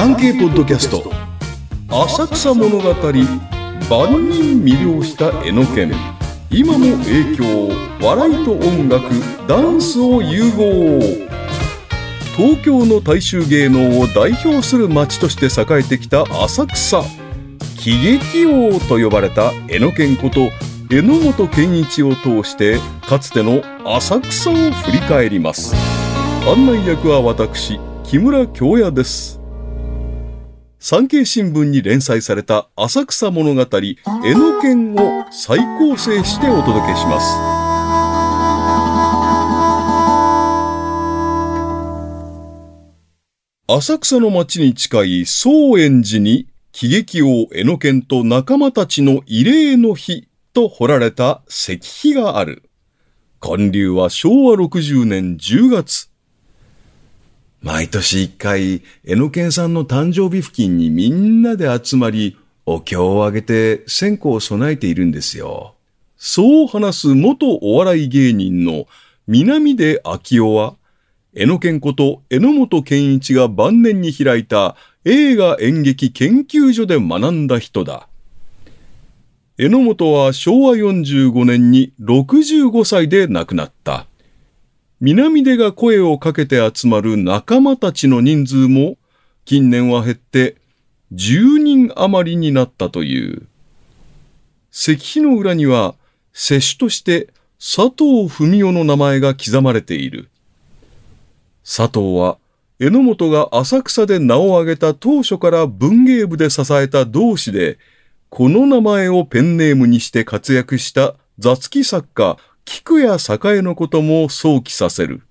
産経ポッドキャスト。浅草物語万人魅了した江ノ県。今も影響笑いと音楽ダンスを融合。東京の大衆芸能を代表する街として栄えてきた浅草。喜劇王と呼ばれた江ノ県こと榎本健一を通してかつての浅草を振り返ります。案内役は私木村京也です。産経新聞に連載された浅草物語、江ノ県を再構成してお届けします。浅草の町に近い宗園寺に喜劇王江ノ県と仲間たちの慰霊の日と彫られた石碑がある。建立は昭和60年10月。毎年一回、江ノ県さんの誕生日付近にみんなで集まり、お経をあげて線香を備えているんですよ。そう話す元お笑い芸人の南出昭夫は、江ノ県こと榎本健一が晩年に開いた映画演劇研究所で学んだ人だ。榎本は昭和45年に65歳で亡くなった。南出が声をかけて集まる仲間たちの人数も近年は減って10人余りになったという。石碑の裏には、世主として佐藤文夫の名前が刻まれている。佐藤は、榎本が浅草で名を挙げた当初から文芸部で支えた同志で、この名前をペンネームにして活躍した雑記作家菊や栄のことも想起させる。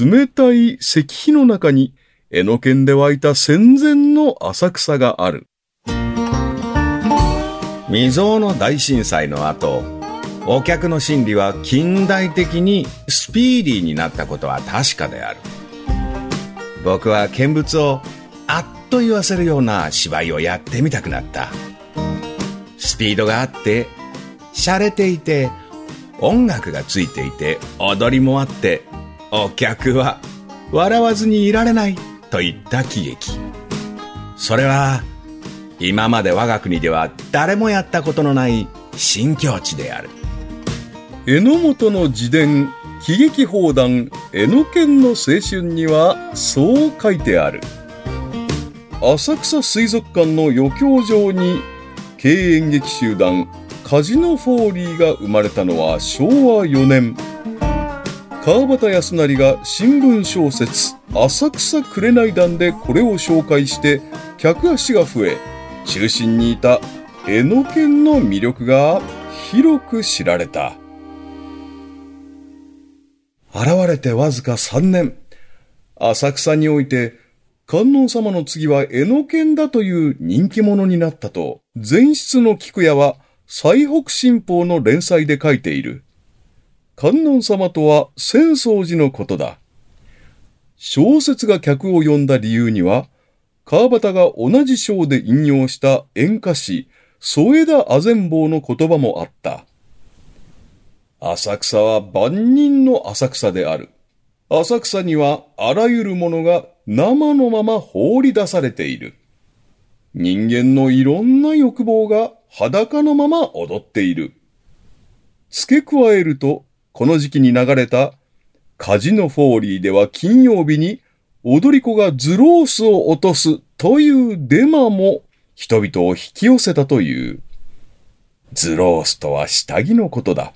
冷たい石碑の中に、江ノ県で湧いた戦前の浅草がある。未曾有の大震災の後、お客の心理は近代的にスピーディーになったことは確かである。僕は見物をあっと言わせるような芝居をやってみたくなった。スピードがあって、洒落ていて、音楽がついていて踊りもあってお客は笑わずにいられないといった喜劇。それは今まで我が国では誰もやったことのない新境地である。榎本の自伝喜劇砲弾江ノ県の青春にはそう書いてある。浅草水族館の余興場に経営劇集団カジノフォーリーが生まれたのは昭和4年。川端康成が新聞小説浅草紅団でこれを紹介して客足が増え、中心にいた江ノ県の魅力が広く知られた。現れてわずか3年、浅草において観音様の次は江ノ県だという人気者になったと、前室の菊屋は西北新報の連載で書いている。観音様とは浅草寺のことだ。小説が客を呼んだ理由には、川端が同じ章で引用した演歌詩、添田あぜん坊の言葉もあった。浅草は万人の浅草である。浅草にはあらゆるものが生のまま放り出されている。人間のいろんな欲望が裸のまま踊っている。付け加えると、この時期に流れたカジノフォーリーでは金曜日に踊り子がズロースを落とすというデマも人々を引き寄せたという。ズロースとは下着のことだ。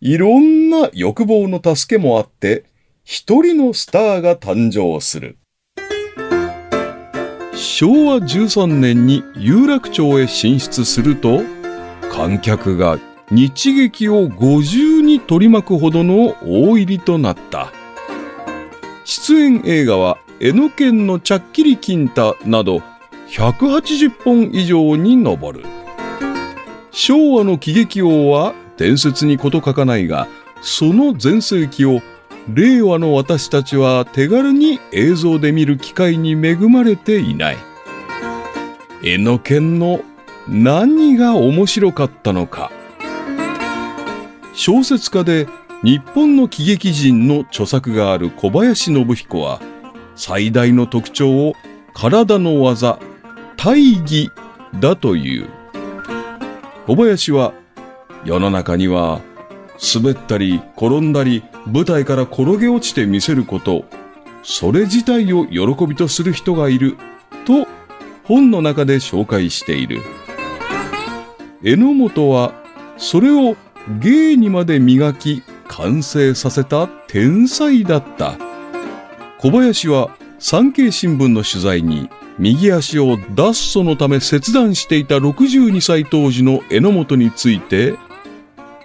いろんな欲望の助けもあって、一人のスターが誕生する。昭和13年に有楽町へ進出すると、観客が日劇を50に取り巻くほどの大入りとなった。出演映画は、江ノ県のちゃっきり金太など、180本以上に上る。昭和の喜劇王は伝説にこと書かないが、その全盛期を令和の私たちは手軽に映像で見る機会に恵まれていない。江ノ県の何が面白かったのか。小説家で日本の喜劇人の著作がある小林信彦は、最大の特徴を体の技、大義だという。小林は世の中には滑ったり転んだり舞台から転げ落ちてみせること、それ自体を喜びとする人がいると本の中で紹介している。榎本はそれを芸にまで磨き完成させた天才だった。小林は産経新聞の取材に右足を脱走のため切断していた62歳当時の榎本について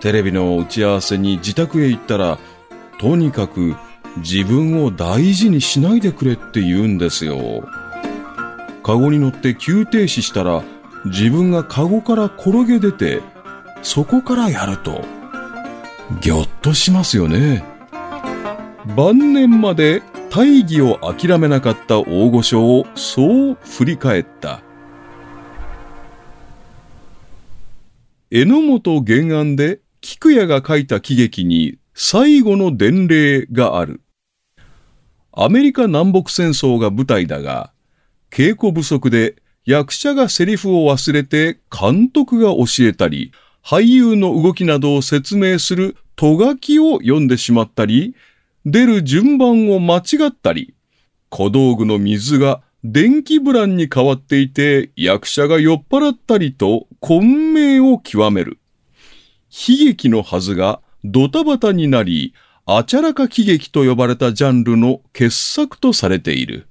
テレビの打ち合わせに自宅へ行ったらとにかく自分を大事にしないでくれって言うんですよ。カゴに乗って急停止したら自分がカゴから転げ出てそこからやるとぎょっとしますよね。晩年まで大義を諦めなかった大御所をそう振り返った。榎本原案で菊屋が書いた喜劇に最後の伝令がある。アメリカ南北戦争が舞台だが、稽古不足で役者がセリフを忘れて監督が教えたり、俳優の動きなどを説明するとがきを読んでしまったり、出る順番を間違ったり、小道具の水が電気ブランに変わっていて役者が酔っ払ったりと混迷を極める。悲劇のはずがドタバタになり、あちゃらか喜劇と呼ばれたジャンルの傑作とされている。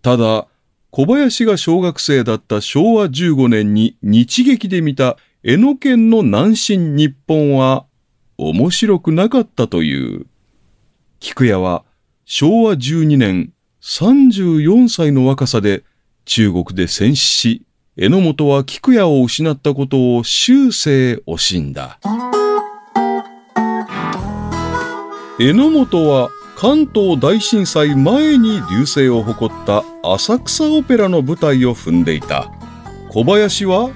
ただ、小林が小学生だった昭和15年に日劇で見た江ノ県の南進日本は面白くなかったという。菊屋は昭和12年34歳の若さで中国で戦死し、榎本は菊屋を失ったことを終生惜しんだ。榎本は関東大震災前に流星を誇った浅草オペラの舞台を踏んでいた。小林は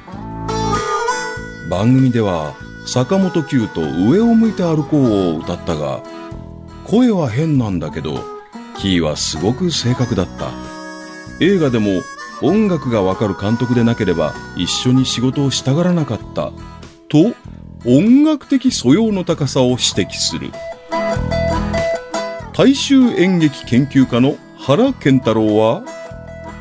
番組では坂本九と上を向いて歩こうを歌ったが、声は変なんだけど、キーはすごく正確だった。映画でも音楽がわかる監督でなければ一緒に仕事をしたがらなかった。と、音楽的素養の高さを指摘する。大衆演劇研究家の原健太郎は、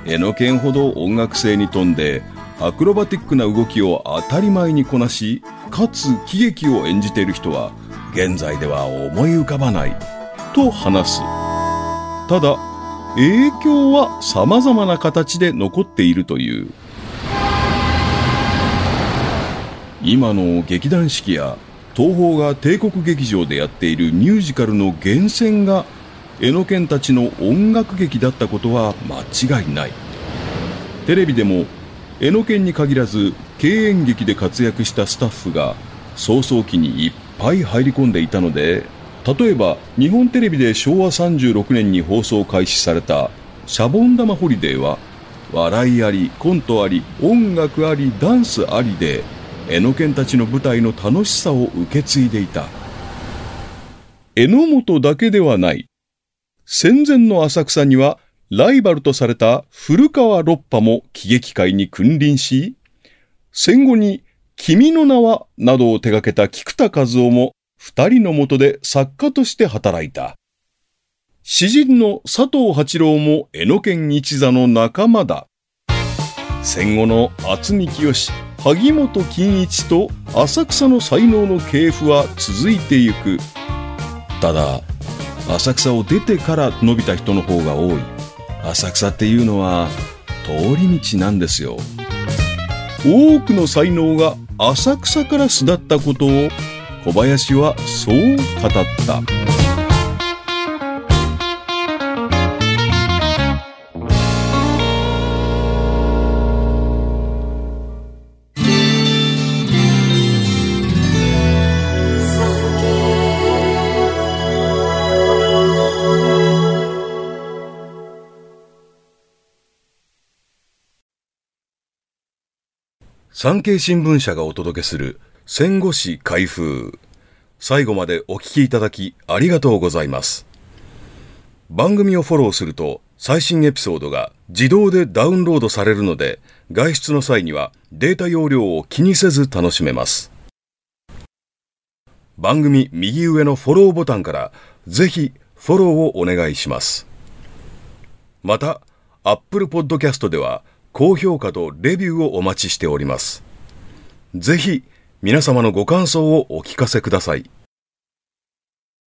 絵の剣ほど音楽性に富んで、アクロバティックな動きを当たり前にこなし、かつ喜劇を演じている人は、現在では思い浮かばない、と話す。ただ、影響は様々な形で残っているという。今の劇団四季や東宝が帝国劇場でやっているミュージカルの源泉が江ノ県たちの音楽劇だったことは間違いないテレビでも江ノ県に限らず敬遠劇で活躍したスタッフが早々期にいっぱい入り込んでいたので例えば日本テレビで昭和36年に放送開始された「シャボン玉ホリデー」は笑いありコントあり音楽ありダンスありで江ノ県たちの舞台の楽しさを受け継いでいた。榎本だけではない。戦前の浅草にはライバルとされた古川六波も喜劇界に君臨し、戦後に君の名はなどを手掛けた菊田和夫も二人の下で作家として働いた。詩人の佐藤八郎も江ノ県一座の仲間だ。戦後の渥美清、萩本欽一と浅草の才能の系譜は続いてゆく。ただ、浅草を出てから伸びた人の方が多い。浅草っていうのは通り道なんですよ。多くの才能が浅草から巣立ったことを小林はそう語った。産経新聞社がお届けする戦後史開封。最後までお聞きいただきありがとうございます。番組をフォローすると最新エピソードが自動でダウンロードされるので外出の際にはデータ容量を気にせず楽しめます。番組右上のフォローボタンからぜひフォローをお願いします。また、Apple Podcast では高評価とレビューをお待ちしております。ぜひ皆様のご感想をお聞かせください。